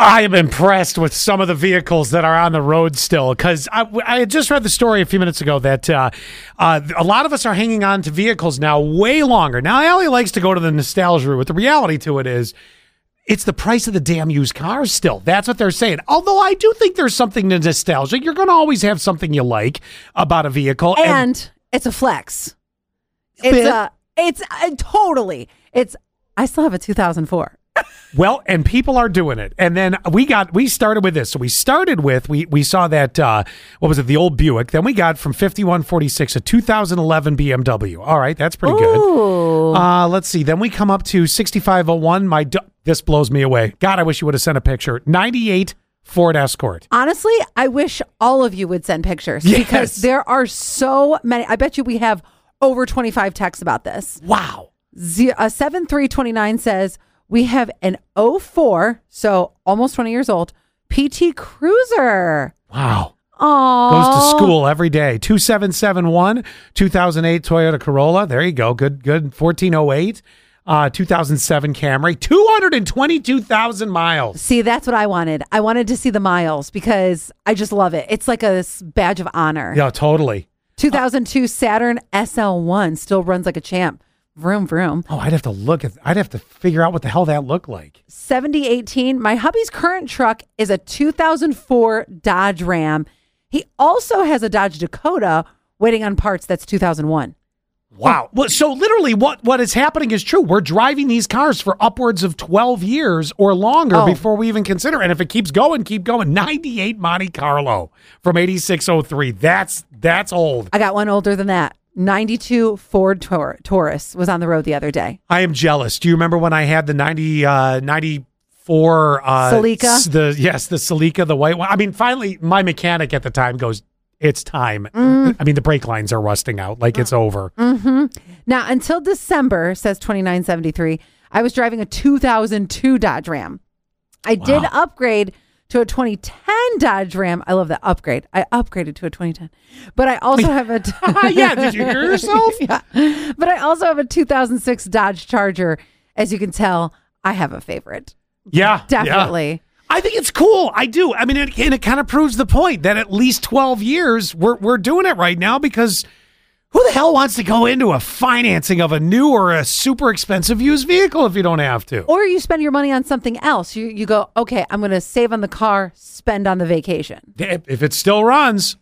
I am impressed with some of the vehicles that are on the road still because I, I just read the story a few minutes ago that uh, uh, a lot of us are hanging on to vehicles now way longer. Now, Allie likes to go to the nostalgia route, but the reality to it is it's the price of the damn used cars still. That's what they're saying. Although I do think there's something to nostalgia. You're going to always have something you like about a vehicle. And, it's a flex. It's a, it's uh, totally, it's, I still have a 2004. Well, and people are doing it. And then we got we started with this. So we started with we we saw that uh what was it, the old Buick. Then we got from 5146 a 2011 BMW. All right, that's pretty good. Uh let's see. Then we come up to 6501. My do- this blows me away. God, I wish you would have sent a picture. 98 Ford Escort. Honestly, I wish all of you would send pictures Yes. because there are so many. I bet you we have over 25 texts about this. Wow. Ze- uh, 7329 says we have an 04, so almost 20 years old, PT Cruiser. Wow. Aww. Goes to school every day. 2771 2008 Toyota Corolla. There you go. Good good 1408. Uh 2007 Camry. 222,000 miles. See, that's what I wanted. I wanted to see the miles because I just love it. It's like a badge of honor. Yeah, totally. 2002 Saturn SL1 still runs like a champ. Vroom, vroom. Oh, I'd have to look at. I'd have to figure out what the hell that looked like. 7018. My hubby's current truck is a 2004 Dodge Ram. He also has a Dodge Dakota waiting on parts that's 2001. Wow. Oh, well, so literally, what what is happening is true. We're driving these cars for upwards of twelve years or longer Oh. before we even consider. And if it keeps going, keep going. Ninety eight Monte Carlo from eighty six oh three. That's that's old. I got one older than that. 92 Ford Tor- Taurus was on the road the other day. I am jealous. Do you remember when I had the 90, uh, 94 uh, Celica? s- The yes, the Celica, the white one. I mean, finally, my mechanic at the time goes, "It's time." Mm. I mean, the brake lines are rusting out. Like it's over. Now, until December, says 2973, I was driving a 2002 Dodge Ram. I did upgrade to a 2010 Dodge Ram. I love that upgrade. I upgraded to a 2010. But I also have a yeah. Did you hear yourself? yeah. But I also have a 2006 Dodge Charger. As you can tell, I have a favorite. Yeah, yeah. Definitely. I think it's cool. I do. I mean, it, and it kind of proves the point that at least 12 years we're, we're doing it right now because who the hell wants to go into a financing of a new or a super expensive used vehicle if you don't have to? Or you spend your money on something else. You you go, okay, I'm going to save on the car, spend on the vacation. If if it still runs,